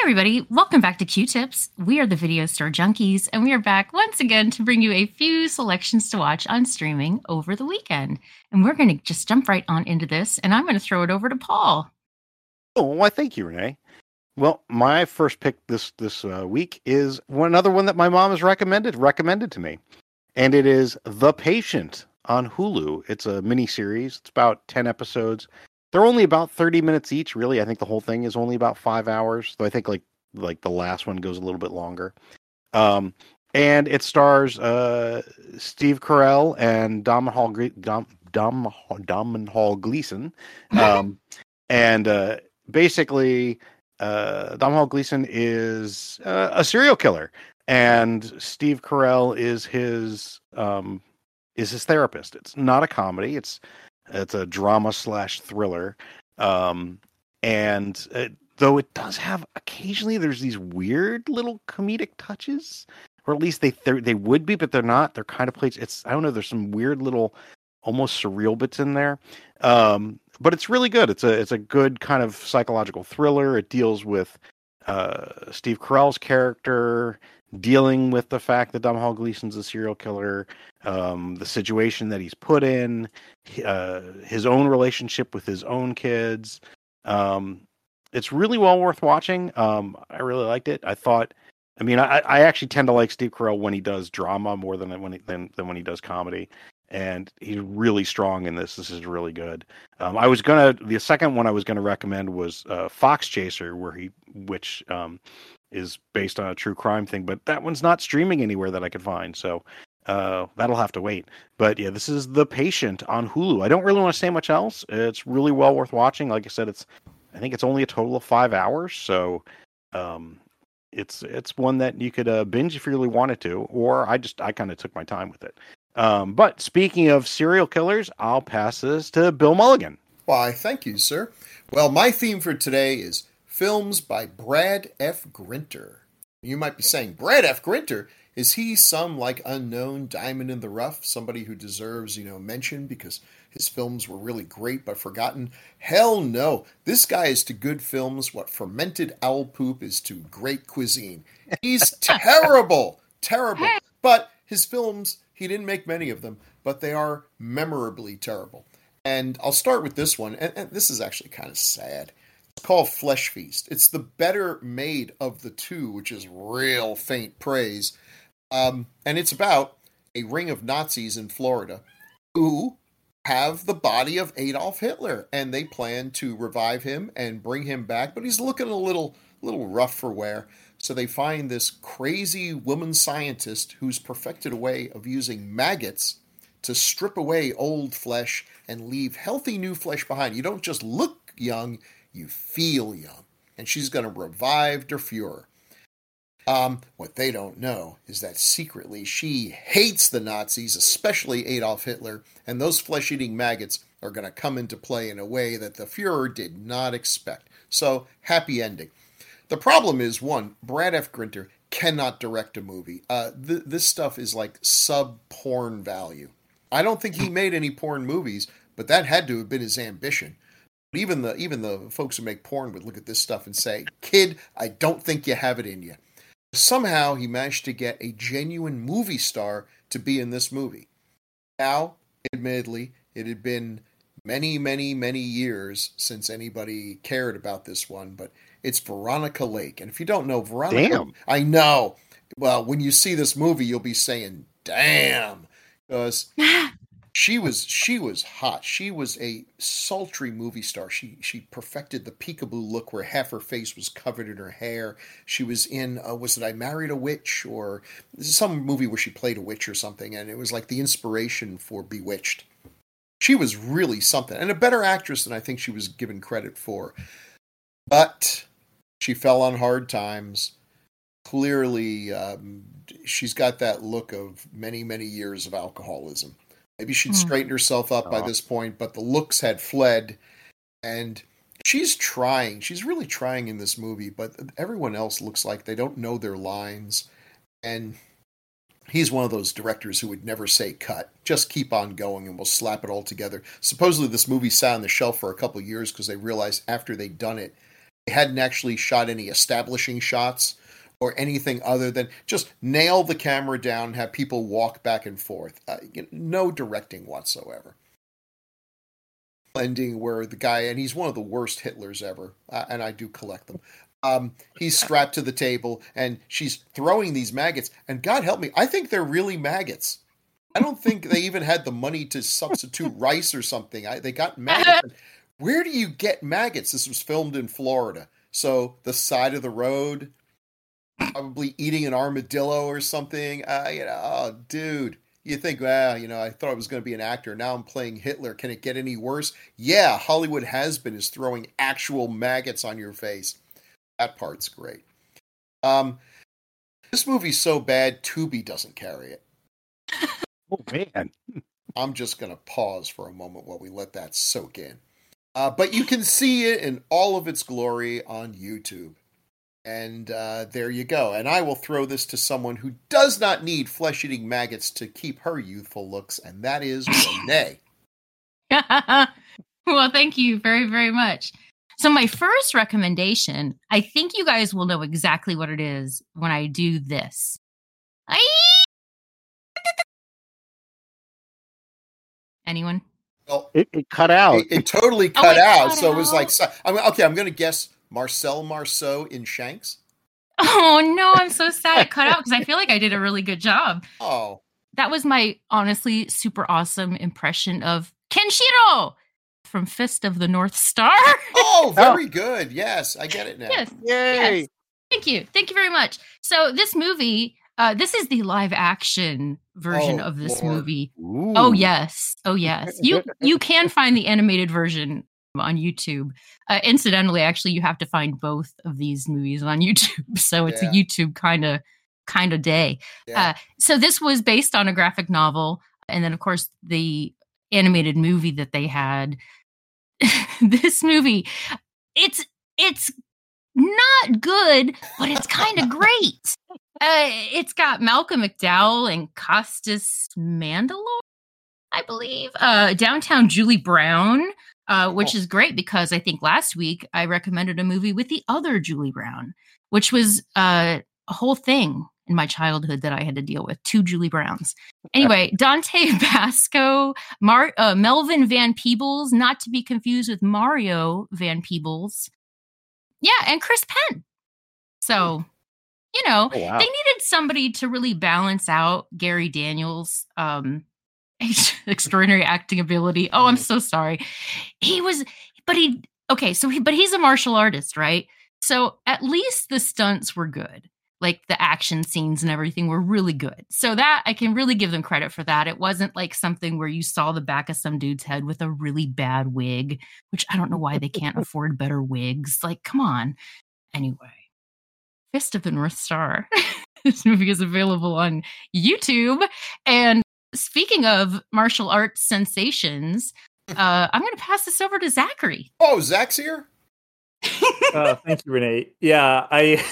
everybody, welcome back to Queue Tips. We are the Video Store Junkies, and we are back once again to bring you a few selections to watch on streaming over the weekend. And we're going to just jump right on into this, and I'm going to throw it over to Paul. Oh, why? Thank you, Renee. Well, my first pick this this uh, week is one another one that my mom has recommended recommended to me, and it is The Patient on Hulu. It's a mini series. It's about ten episodes. They're only about thirty minutes each. Really, I think the whole thing is only about five hours. though I think like like the last one goes a little bit longer. Um, and it stars uh, Steve Carell and Dom Hall Dom Dom Dom Hall Gleeson, um, and uh, basically uh, Domhnall Gleeson is uh, a serial killer, and Steve Carell is his um, is his therapist. It's not a comedy. It's it's a drama slash thriller, um, and it, though it does have occasionally there's these weird little comedic touches, or at least they they would be, but they're not. They're kind of plays. It's I don't know. There's some weird little almost surreal bits in there. Um, but it's really good. It's a it's a good kind of psychological thriller. It deals with uh, Steve Carell's character dealing with the fact that Domhnall Gleeson's a serial killer, um, the situation that he's put in, uh, his own relationship with his own kids. Um, it's really well worth watching. Um, I really liked it. I thought, I mean, I, I actually tend to like Steve Carell when he does drama more than when he, than, than when he does comedy and he's really strong in this. This is really good. Um, I was gonna the second one I was gonna recommend was uh, Foxcatcher, where he which um, is based on a true crime thing, but that one's not streaming anywhere that I could find. So uh, that'll have to wait. But yeah, this is The Patient on Hulu. I don't really want to say much else. It's really well worth watching. Like I said, it's I think it's only a total of five hours, so um, it's it's one that you could uh, binge if you really wanted to, or I just I kind of took my time with it. Um, but speaking of serial killers, I'll pass this to Bill Mulligan. Why, thank you, sir. Well, my theme for today is films by Brad F. Grinter. You might be saying, Brad F. Grinter? Is he some like unknown diamond in the rough, somebody who deserves, you know, mention because his films were really great but forgotten? Hell no. This guy is to good films what fermented owl poop is to great cuisine. He's terrible, terrible. But his films he didn't make many of them, but they are memorably terrible. And I'll start with this one, and, and this is actually kind of sad. Called Flesh Feast. It's the better made of the two, which is real faint praise. Um, and it's about a ring of Nazis in Florida who have the body of Adolf Hitler, and they plan to revive him and bring him back. But he's looking a little, little rough for wear. So they find this crazy woman scientist who's perfected a way of using maggots to strip away old flesh and leave healthy new flesh behind. You don't just look young, you feel young. And she's going to revive Der Fuhrer. Um, what they don't know is that secretly she hates the Nazis, especially Adolf Hitler, and those flesh eating maggots are going to come into play in a way that the Fuhrer did not expect. So, happy ending. The problem is one, Brad F. Grinter cannot direct a movie. Uh, th- this stuff is like sub porn value. I don't think he made any porn movies, but that had to have been his ambition. But even the even the folks who make porn would look at this stuff and say, "Kid, I don't think you have it in you." Somehow he managed to get a genuine movie star to be in this movie. Now, admittedly, it had been many, many, many years since anybody cared about this one, but it's Veronica Lake. And if you don't know Veronica, damn. I know. Well, when you see this movie, you'll be saying, "Damn," because she was she was hot. She was a sultry movie star. She she perfected the peekaboo look where half her face was covered in her hair. She was in uh, was it I Married a Witch or some movie where she played a witch or something, and it was like the inspiration for Bewitched. She was really something, and a better actress than I think she was given credit for. But she fell on hard times. Clearly, um, she's got that look of many, many years of alcoholism. Maybe she'd mm. straightened herself up by this point, but the looks had fled. And she's trying. She's really trying in this movie, but everyone else looks like they don't know their lines. And he's one of those directors who would never say cut. Just keep on going and we'll slap it all together. Supposedly, this movie sat on the shelf for a couple years because they realized after they'd done it, they hadn't actually shot any establishing shots or anything other than just nail the camera down and have people walk back and forth. Uh, you know, no directing whatsoever. Ending where the guy, and he's one of the worst Hitlers ever, uh, and I do collect them. Um, he's strapped to the table and she's throwing these maggots. And God help me, I think they're really maggots. I don't think they even had the money to substitute rice or something. I, they got maggots. Where do you get maggots? This was filmed in Florida. So the side of the road, probably eating an armadillo or something. Uh, you know, oh, dude. You think, well, you know, I thought I was going to be an actor. Now I'm playing Hitler. Can it get any worse? Yeah, Hollywood has been is throwing actual maggots on your face. That part's great. Um, this movie's so bad, Tubi doesn't carry it. Oh man. I'm just going to pause for a moment while we let that soak in. Uh, but you can see it in all of its glory on YouTube. And uh, there you go. And I will throw this to someone who does not need flesh eating maggots to keep her youthful looks, and that is Renee. well, thank you very, very much. So, my first recommendation, I think you guys will know exactly what it is when I do this. I... Anyone? Well, It, it cut out. it, it totally Oh, cut it out. cut so it was like, so, I mean, okay, I'm going to guess Marcel Marceau in Shanks. Oh no, I'm so sad it cut out because I feel like I did a really good job. Oh, That was my honestly super awesome impression of Kenshiro from Fist of the North Star. oh, very good. Yes, I get it now. yes, Yay! yes. Thank you. Thank you very much. So this movie, uh, this is the live action version Oh, of this Lord. movie. Ooh. Oh yes. Oh yes. You you can find the animated version on YouTube. Uh, incidentally, actually, you have to find both of these movies on YouTube. So it's Yeah. a YouTube kind of kind of day. Yeah. Uh, so this was based on a graphic novel, and then of course the animated movie that they had. this movie, it's it's not good, but it's kind of great. Uh, it's got Malcolm McDowell and Costas Mandylor, I believe. Uh, downtown Julie Brown, uh, which Oh. is great because I think last week I recommended a movie with the other Julie Brown, which was uh, a whole thing in my childhood that I had to deal with. Two Julie Browns. Anyway, Dante Basco, Mar- uh, Melvin Van Peebles, not to be confused with Mario Van Peebles. Yeah, and Chris Penn. So, you know, Oh, wow. they needed somebody to really balance out Gary Daniels' um extraordinary acting ability. Oh, I'm so sorry. He was but he okay, so he but he's a martial artist, right? So at least the stunts were good. Like the action scenes and everything were really good. So that I can really give them credit for that. It wasn't like something where you saw the back of some dude's head with a really bad wig, which I don't know why they can't afford better wigs. Like, come on. Anyway, Fist of the North Star. this movie is available on YouTube. And speaking of martial arts sensations, uh, I'm going to pass this over to Zachary. Oh, Zach's here. uh, thank you, Renee. Yeah, I,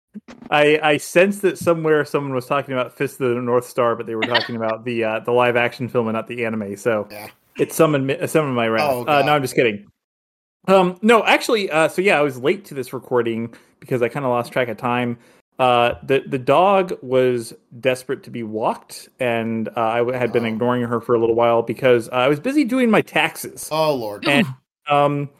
I, I sensed that somewhere someone was talking about Fist of the North Star, but they were talking about the uh, the live action film and not the anime. So Yeah. it summoned me, summoned my wrath. Oh, uh, no, I'm just kidding. Um, no, actually, uh, so yeah, I was late to this recording because I kind of lost track of time. Uh, the the dog was desperate to be walked, and uh, I had been Oh. ignoring her for a little while because uh, I was busy doing my taxes. Oh, Lord. And- Um,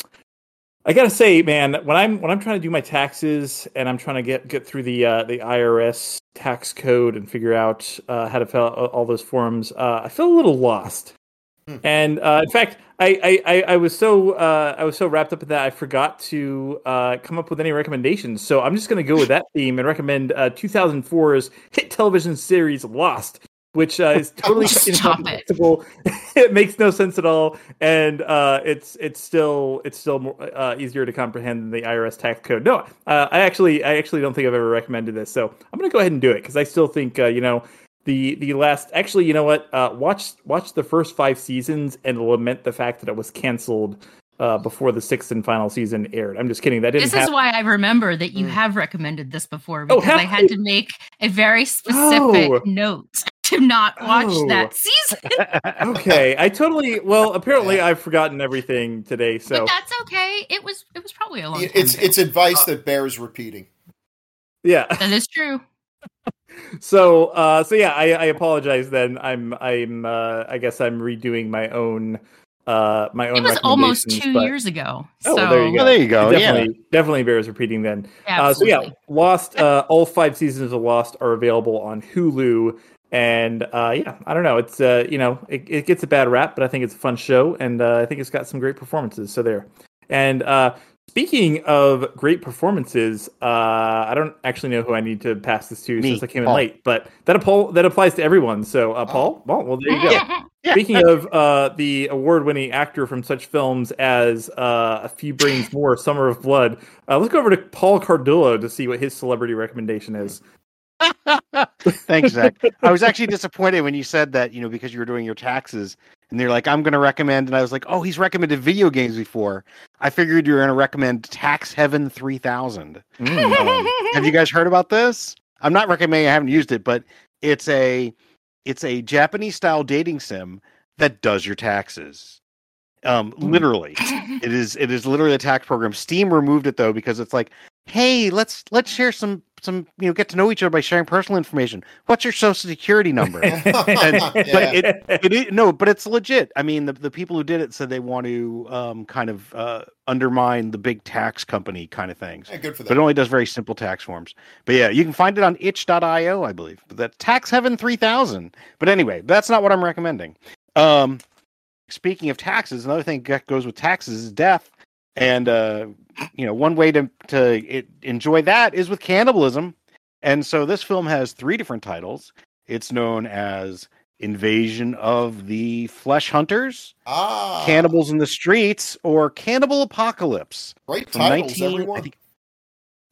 I gotta say, man, when I'm when I'm trying to do my taxes and I'm trying to get get through the uh, the IRS tax code and figure out uh, how to fill out all those forms, uh, I feel a little lost. Hmm. And uh, in fact, I, I, I, was so uh, I was so wrapped up in that I forgot to uh, come up with any recommendations. So I'm just going to go with that theme and recommend uh, 2004's hit television series Lost, which uh, is totally Stop it. incomprehensible. it makes no sense at all, and uh, it's it's still it's still more, uh, easier to comprehend than the IRS tax code. No, uh, I actually I actually don't think I've ever recommended this, so I'm going to go ahead and do it because I still think uh, you know the the last actually you know what uh, watch watch the first five seasons and lament the fact that it was canceled uh, before the sixth and final season aired. I'm just kidding. That didn't This happen. is why I remember that you Mm. have recommended this before Oh, because have I had to make a very specific Oh. note. to not watch Oh. that season. Okay, I totally. Well, apparently I've forgotten everything today. So but that's okay. It was it was probably a long It's ago. it's advice that bears repeating. yeah. that is true. So uh, so yeah, I, I apologize. Then I'm I'm uh, I guess I'm redoing my own uh my own. It was almost two but years ago. Oh, so there you Oh, there you go. it Yeah. definitely definitely bears repeating. Then Uh, so yeah, Lost. Uh, all five seasons of Lost are available on Hulu, and uh, yeah, I don't know. It's uh, you know, it, it gets a bad rap, but I think it's a fun show, and uh, I think it's got some great performances. So there. And uh, speaking of great performances, uh, I don't actually know who I need to pass this to Me, since I came in late, but that apol- that applies to everyone. So uh, Paul, well, well, there you go. Yeah. Speaking of uh, the award-winning actor from such films as uh, A Few Brains More, Summer of Blood, uh, let's go over to Paul Cardullo to see what his celebrity recommendation is. Thanks, Zach. I was actually disappointed when you said that, you know, because you were doing your taxes and they're like, I'm going to recommend. And I was like, oh, he's recommended video games before. I figured you were going to recommend Tax Heaven 3000. Mm. Um, have you guys heard about this? I'm not recommending. I haven't used it, but it's a it's a Japanese style dating sim that does your taxes. Um, Hmm. literally, it is it is literally a tax program. Steam removed it though because it's like, hey, let's let's share some some you know get to know each other by sharing personal information. What's your social security number? Yeah. but it, it is, no, but it's legit. I mean, the, the people who did it said they want to um, kind of uh, undermine the big tax company kind of things. Yeah, good for But it only does very simple tax forms. But yeah, you can find it on itch.io, I believe. But that's Tax Heaven 3000. But anyway, that's not what I'm recommending. Um, speaking of taxes, another thing that goes with taxes is death. And uh, you know, one way to to it, enjoy that is with cannibalism. And so this film has three different titles. It's known as Invasion of the Flesh Hunters, Ah, Cannibals in the Streets, or Cannibal Apocalypse. Great titles, 19 I everyone. think-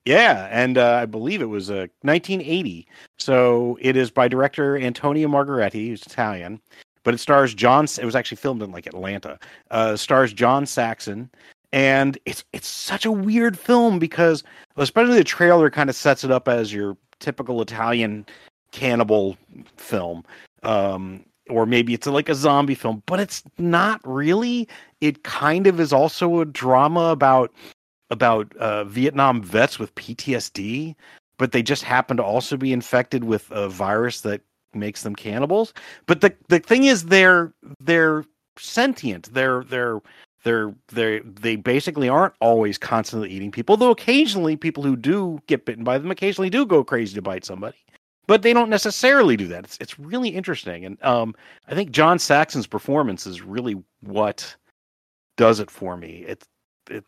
Yeah, and uh, I believe it was uh, 1980. So it is by director Antonio Margheriti, who's Italian, but it stars John. It was actually filmed in like Atlanta. Uh, stars John Saxon, and it's it's such a weird film because especially the trailer kind of sets it up as your typical Italian cannibal film. Um, or maybe it's like a zombie film, but it's not really. It kind of is also a drama about about uh, Vietnam vets with PTSD, but they just happen to also be infected with a virus that makes them cannibals. But the the thing is, they're they're sentient. They're they're they're they they basically aren't always constantly eating people. Though occasionally, people who do get bitten by them occasionally do go crazy to bite somebody. But they don't necessarily do that. It's it's really interesting, and um, I think John Saxon's performance is really what does it for me. It's it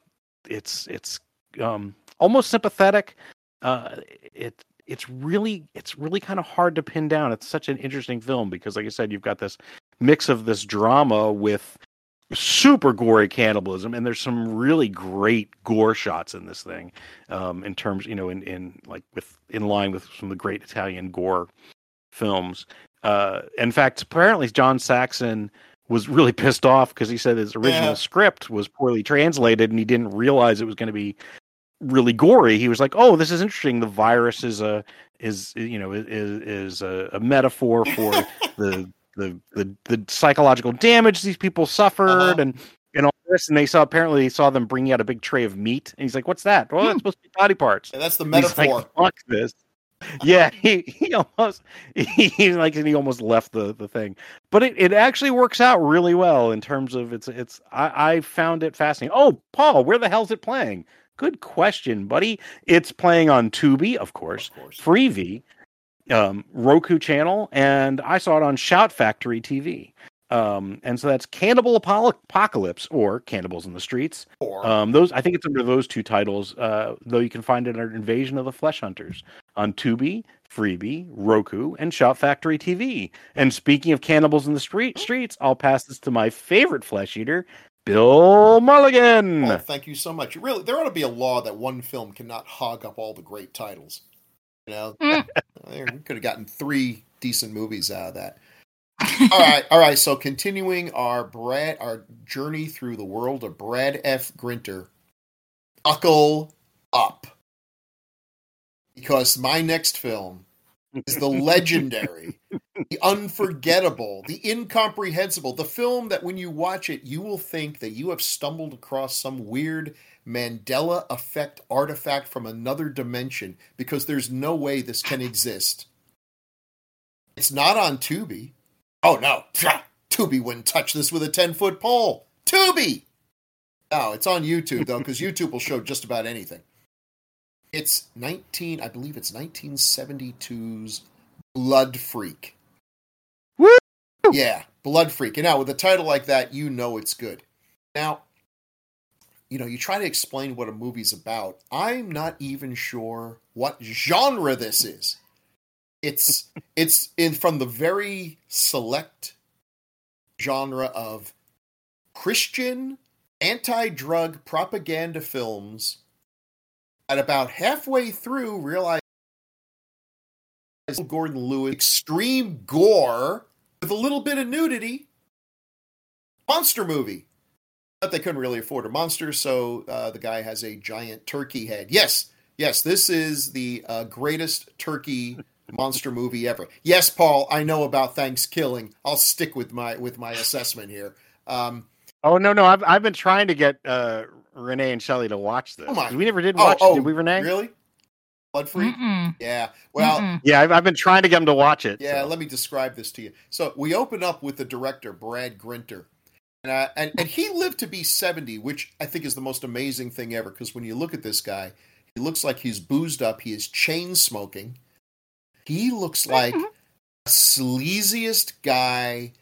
it's it's um almost sympathetic. Uh, it it's really it's really kind of hard to pin down. It's such an interesting film because, like I said, you've got this mix of this drama with super gory cannibalism, and there's some really great gore shots in this thing. Um, in terms, you know, in in like with in line with some of the great Italian gore films. Uh, in fact, apparently John Saxon was really pissed off because he said his original Yeah. script was poorly translated and he didn't realize it was going to be really gory. He was like, "Oh, this is interesting. The virus is a is you know is is a, a metaphor for the, the the the psychological damage these people suffered Uh-huh. and and all this." And they saw apparently they saw them bringing out a big tray of meat, and he's like, "What's that? Well, that's supposed to be body parts." And that's the metaphor. like, Fuck this. Yeah, he, he almost he, like he almost left the, the thing, but it, it actually works out really well in terms of it's it's I, I found it fascinating. Oh, Paul, where the hell's it playing? Good question, buddy. It's playing on Tubi, of course, of course. Freevee, um, Roku channel, and I saw it on Shout Factory TV. Um, and so that's Cannibal Apocalypse or Cannibals in the Streets. Or Um, those I think it's under those two titles. Uh, though you can find it under Invasion of the Flesh Hunters on Tubi, Freevee, Roku, and Shout Factory TV. And speaking of cannibals in the street streets, I'll pass this to my favorite flesh eater, Bill Mulligan. Oh, thank you so much. Really, there ought to be a law that one film cannot hog up all the great titles. You know, Mm. We could have gotten three decent movies out of that. all right, all right. So continuing our Brad, our journey through the world of Brad F. Grinter, buckle up, because my next film is the legendary, the unforgettable, the incomprehensible, the film that when you watch it, you will think that you have stumbled across some weird Mandela effect artifact from another dimension because there's no way this can exist. It's not on Tubi. Oh no, Tubi wouldn't touch this with a 10 foot pole. Tubi! No, it's on YouTube though, because YouTube will show just about anything. It's 19, I believe it's 1972's Blood Freak. Woo! Yeah, Blood Freak. And now with a title like that, you know it's good. Now, you know, you try to explain what a movie's about. I'm not even sure what genre this is. It's it's in from the very select genre of Christian anti-drug propaganda films. At about halfway through, realize Gordon Lewis extreme gore with a little bit of nudity. Monster movie. But they couldn't really afford a monster, so uh, the guy has a giant turkey head. Yes, yes, this is the uh, greatest turkey monster movie ever. Yes, Paul, I know about Thanksgiving. I'll stick with my with my assessment here. Um, Oh no, no, I've I've been trying to get uh, Renee and Shelley to watch this. Oh my- We never did oh, watch. oh, did we, Renee? Really? Blood Free? Mm-mm. Yeah. Well, Mm-mm. Yeah, I've, I've been trying to get them to watch it. Yeah, so. let me describe this to you. So we open up with the director Brad Grinter, and uh, and and he lived to be seventy, which I think is the most amazing thing ever. Because when you look at this guy, he looks like he's boozed up. He is chain smoking. He looks like Mhm. the sleaziest guy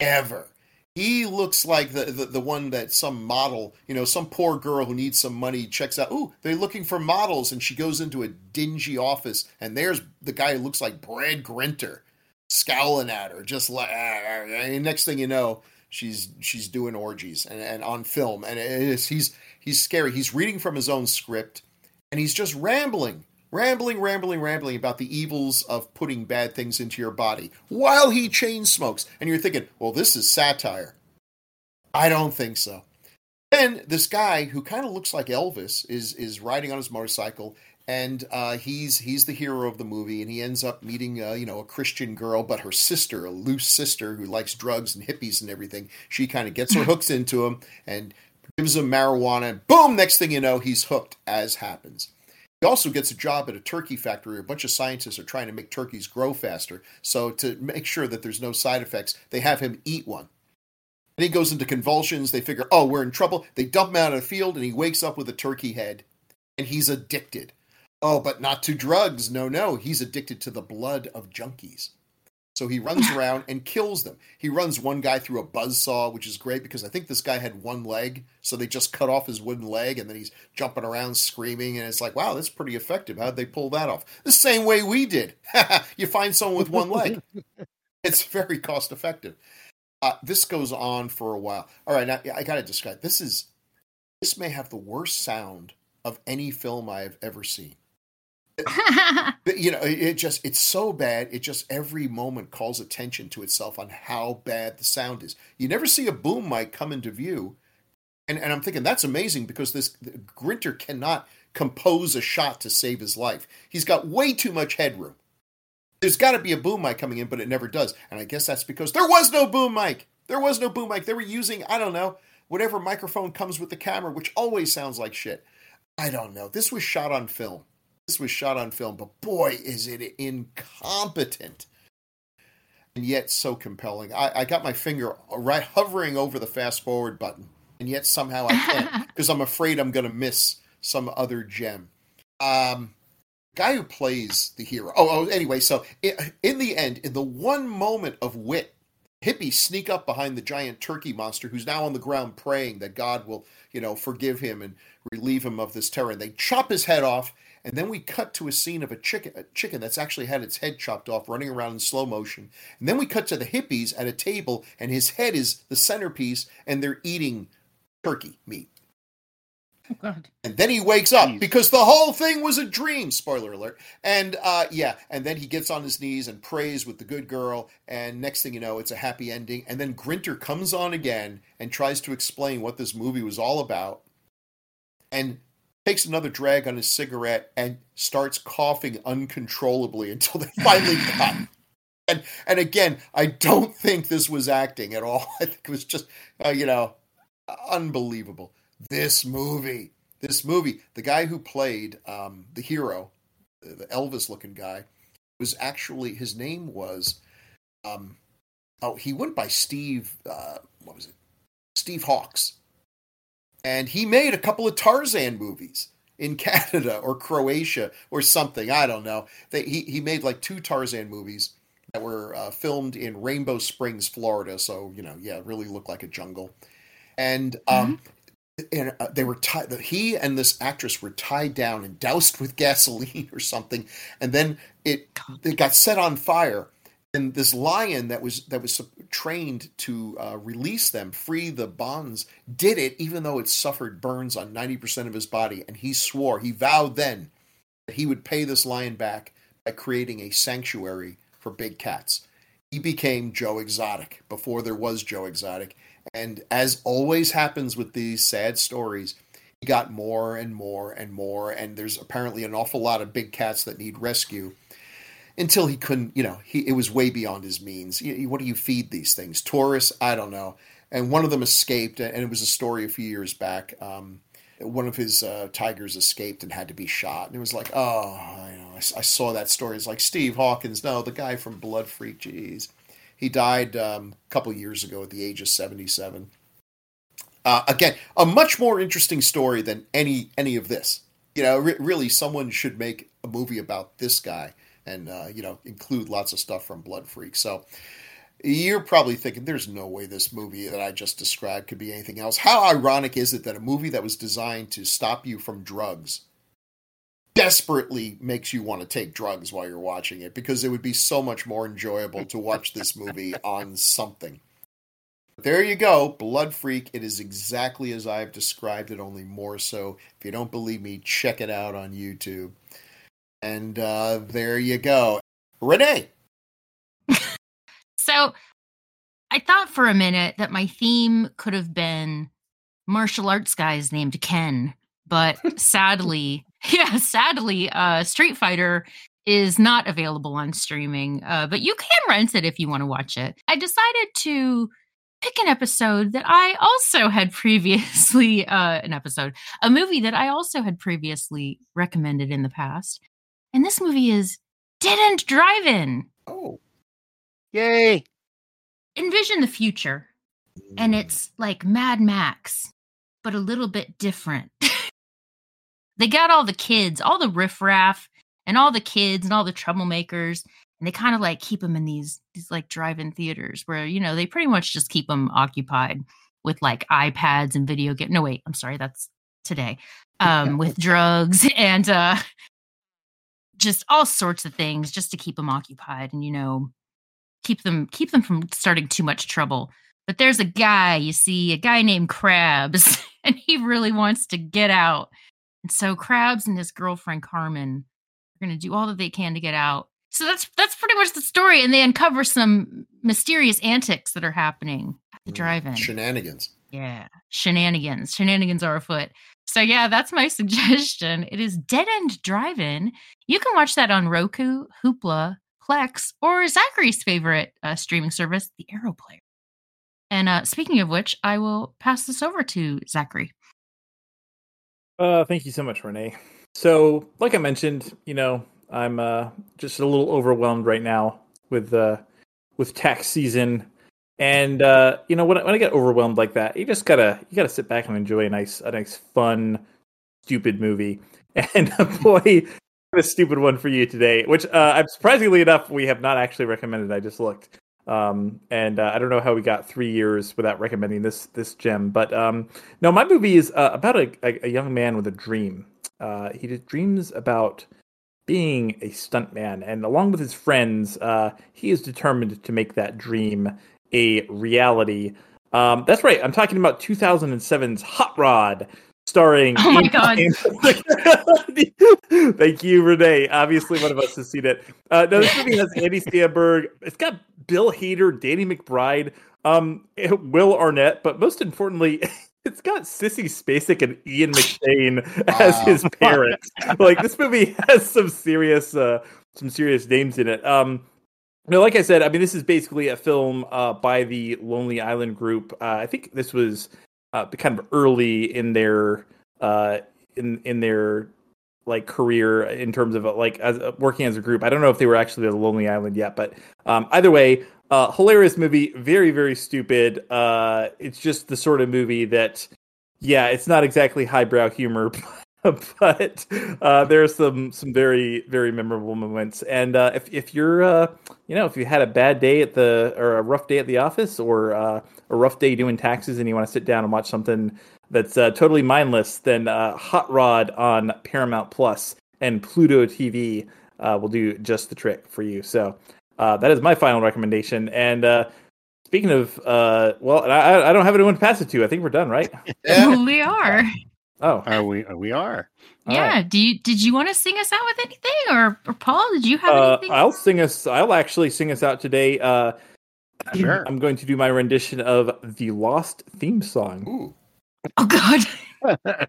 ever. He looks like the, the the one that some model, you know, some poor girl who needs some money checks out. Ooh, they're looking for models, and she goes into a dingy office, and there's the guy who looks like Brad Grinter, scowling at her, just like. And next thing you know, she's she's doing orgies and, and on film, and it is he's he's scary. He's reading from his own script, and he's just rambling, rambling, rambling, rambling about the evils of putting bad things into your body while he chain smokes. And you're thinking, well, this is satire. I don't think so. Then this guy who kind of looks like Elvis is is riding on his motorcycle, and uh, he's he's the hero of the movie, and he ends up meeting uh, you know a Christian girl, but her sister, a loose sister who likes drugs and hippies and everything. She kind of gets her hooks into him and gives him marijuana. And boom! Next thing you know, he's hooked. As happens. He also gets a job at a turkey factory. A bunch of scientists are trying to make turkeys grow faster. So to make sure that there's no side effects, they have him eat one. And he goes into convulsions. They figure, oh, we're in trouble. They dump him out of the field, and he wakes up with a turkey head, and he's addicted. Oh, but not to drugs. No, no. He's addicted to the blood of junkies. So he runs around and kills them. He runs one guy through a buzzsaw, which is great because I think this guy had one leg. So they just cut off his wooden leg and then he's jumping around screaming. And it's like, wow, that's pretty effective. How'd they pull that off? The same way we did. you find someone with one leg. it's very cost effective. Uh, this goes on for a while. All right, now I got to describe. This is this may have the worst sound of any film I have ever seen. You know it, it just it's so bad it just every moment calls attention to itself on how bad the sound is. You never see a boom mic come into view and, and i'm thinking that's amazing because this grinter cannot compose a shot to save his life. He's got way too much headroom. There's got to be a boom mic coming in but it never does. And i guess that's because there was no boom mic. There was no boom mic. They were using i don't know whatever microphone comes with the camera which always sounds like shit. I don't know. This was shot on film this was shot on film, but boy, is it incompetent and yet so compelling. I, I got my finger right hovering over the fast forward button, and yet somehow I can't because I'm afraid I'm going to miss some other gem. Um, guy who plays the hero. Oh, oh anyway, so i in the end, in the one moment of wit, hippies sneak up behind the giant turkey monster who's now on the ground praying that God will, you know, forgive him and relieve him of this terror. And they chop his head off and then we cut to a scene of a chicken, a chicken that's actually had its head chopped off, running around in slow motion. And then we cut to the hippies at a table, and his head is the centerpiece, and they're eating turkey meat. Oh, God. And then he wakes up Jeez. because the whole thing was a dream. Spoiler alert. And uh, yeah, and then he gets on his knees and prays with the good girl. And next thing you know, it's a happy ending. And then Grinter comes on again and tries to explain what this movie was all about. And takes another drag on his cigarette, and starts coughing uncontrollably until they finally got. And and again, I don't think this was acting at all. I think it was just uh, you know unbelievable. This movie, this movie, the guy who played um, the hero, the Elvis looking guy, was actually his name was um, oh he went by Steve uh, what was it Steve Hawkes and he made a couple of Tarzan movies in Canada or Croatia or something I don't know they, he he made like two Tarzan movies that were uh, filmed in Rainbow Springs Florida so you know yeah it really looked like a jungle and um, mm-hmm and uh, they were tied. He and this actress were tied down and doused with gasoline or something, and then it it got set on fire. And this lion that was that was trained to uh, release them, free the bonds, did it even though it suffered burns on ninety percent of his body. And he swore, he vowed then that he would pay this lion back by creating a sanctuary for big cats. He became Joe Exotic before there was Joe Exotic, and as always happens with these sad stories, he got more and more and more. And there's apparently an awful lot of big cats that need rescue until he couldn't, you know, he, it was way beyond his means. What do you feed these things? Tourists? I don't know. And one of them escaped, and it was a story a few years back. Um, one of his uh, tigers escaped and had to be shot. And it was like, oh, I know. I, I, saw that story. It's like Steve Hawkins, no, the guy from Blood Freak. Jeez. He died um, a couple years ago at the age of 77. Uh, again, a much more interesting story than any any of this. You know, re- really, someone should make a movie about this guy and uh, you know include lots of stuff from Blood Freak. So you're probably thinking, there's no way this movie that I just described could be anything else. How ironic is it that a movie that was designed to stop you from drugs desperately makes you want to take drugs while you're watching it because it would be so much more enjoyable to watch this movie on something. There you go, Blood Freak. It is exactly as I've described it, only more so. If you don't believe me, check it out on YouTube. And uh, there you go. Renee. so I thought for a minute that my theme could have been martial arts guys named Ken, but sadly, yeah, sadly, uh, Street Fighter is not available on streaming, uh, but you can rent it if you want to watch it. I decided to pick an episode that I also had previously, uh, an episode, a movie that I also had previously recommended in the past. And this movie is Dead End Drive In. Oh, yay. Envision the future, and it's like Mad Max, but a little bit different. they got all the kids, all the riffraff, and all the kids and all the troublemakers, and they kind of like keep them in these these like drive-in theaters where you know they pretty much just keep them occupied with like iPads and video game. No, wait, I'm sorry, that's today. Um, with drugs and uh, just all sorts of things just to keep them occupied and you know keep them keep them from starting too much trouble. But there's a guy, you see, a guy named Crabs, and he really wants to get out and so Crabs and his girlfriend Carmen are going to do all that they can to get out. So that's that's pretty much the story, and they uncover some mysterious antics that are happening at the mm, drive-in. Shenanigans. Yeah, shenanigans. Shenanigans are afoot. So yeah, that's my suggestion. It is Dead End Drive-In. You can watch that on Roku, Hoopla, Plex, or Zachary's favorite uh, streaming service, the Arrow Player. And uh, speaking of which, I will pass this over to Zachary. Uh, thank you so much, Renee. So, like I mentioned, you know, I'm uh, just a little overwhelmed right now with uh, with tax season, and uh, you know, when I, when I get overwhelmed like that, you just gotta you gotta sit back and enjoy a nice a nice fun stupid movie. And boy, a stupid one for you today, which uh, I'm surprisingly enough we have not actually recommended. I just looked. Um, and uh, I don't know how we got three years without recommending this this gem, but um, no, my movie is uh, about a, a, a, young man with a dream. Uh, he dreams about being a stuntman, and along with his friends, uh, he is determined to make that dream a reality. Um, that's right. I'm talking about 2007's Hot Rod, starring. Oh my god! Thank you, Renee. Obviously, one of us has seen it. Uh, no, this movie has Andy Samberg. It's got Bill Hader, Danny McBride, um, Will Arnett, but most importantly, it's got Sissy Spacek and Ian McShane as his parents. like this movie has some serious uh some serious names in it. Um no, like I said, I mean this is basically a film uh by the Lonely Island group. Uh, I think this was uh kind of early in their uh in in their like career in terms of uh, like as uh, working as a group. I don't know if they were actually the Lonely Island yet, but um either way, hilarious movie, very very stupid. It's just the sort of movie that yeah, it's not exactly highbrow humor, but uh, there's some some very very memorable moments. And uh, if if you're uh, you know if you had a bad day at the or a rough day at the office or uh, a rough day doing taxes and you want to sit down and watch something that's uh, totally mindless, then uh, Hot Rod on Paramount Plus and Pluto TV uh, will do just the trick for you. So uh, that is my final recommendation. And uh, speaking of, uh, well, I, I don't have anyone to pass it to. I think we're done, right? Yeah. we are. Oh, Are we? We are. All yeah. right. Do you did you want to sing us out with anything, or or Paul? Did you have Uh, anything? I'll sing us. I'll actually sing us out today. Uh, Sure. I'm going to do my rendition of the Lost theme song. Ooh. oh God.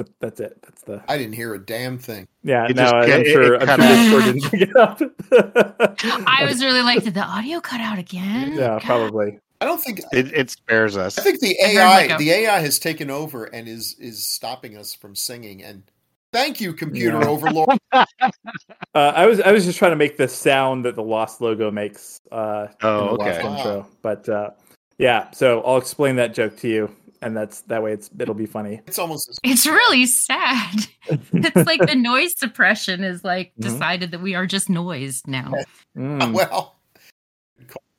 But that's it. That's the I didn't hear a damn thing. yeah. It no, just- I- it- I'm it- sure. it I'm cut sure out. Discord didn't pick it up. I was really like, did the audio cut out again? yeah, God. probably. I don't think It, it spares us. I think the AI like a- the AI has taken over and is is stopping us from singing. And thank you, computer Yeah. overlord. Uh, I was I was just trying to make the sound that the Lost logo makes. Uh, Oh, in the okay. Lost intro, but uh, yeah. So I'll explain that joke to you, and that's that way. It's it'll be funny. It's almost as It's really sad. It's like the noise suppression is like Mhm. decided that we are just noise now. Mm. well.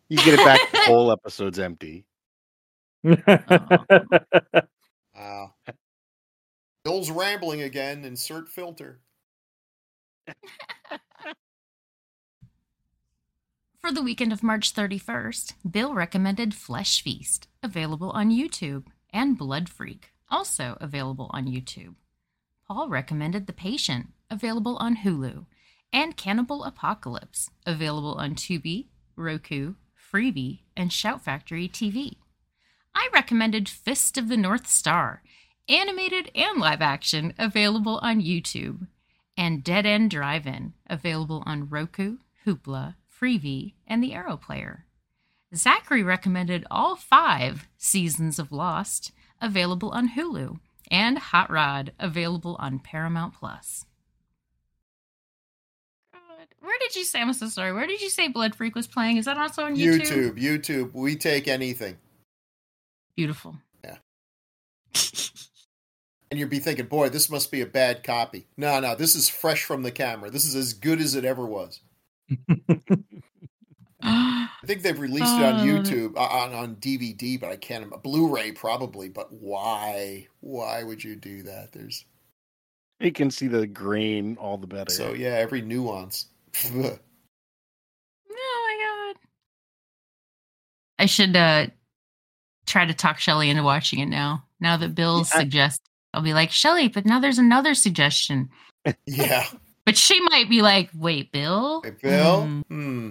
You get it back. The whole episode's empty. Wow. Bill's rambling again. Insert filter. For the weekend of March 31st, Bill recommended Flesh Feast, available on YouTube, and Blood Freak, also available on YouTube. Paul recommended The Patient, available on Hulu, and Cannibal Apocalypse, available on Tubi, Roku, Freevee, and Shout Factory TV. I recommended Fist of the North Star, animated and live action, available on YouTube, and Dead End Drive In, available on Roku, Hoopla, Freevee, and the Arrow Player. Zachary recommended all five seasons of Lost, available on Hulu, and Hot Rod, available on Paramount Plus. Where did you say? I'm so sorry. Where did you say Blood Freak was playing? Is that also on YouTube? YouTube. YouTube. We take anything. Beautiful. Yeah. and you'd be thinking, boy, this must be a bad copy. No, no, this is fresh from the camera. This is as good as it ever was. I think they've released it on Uh. YouTube, uh, on, on DVD, but I can't remember. Blu-ray probably, but why? Why would you do that? There's You can see the grain all the better. so yeah, every nuance. Oh my god. I should uh try to talk Shelly into watching it now. Now that Bill Yeah, I- suggests I'll be like, Shelly, but now there's another suggestion. yeah, But she might be like, wait, Bill? hey, Bill. Hmm. Hmm.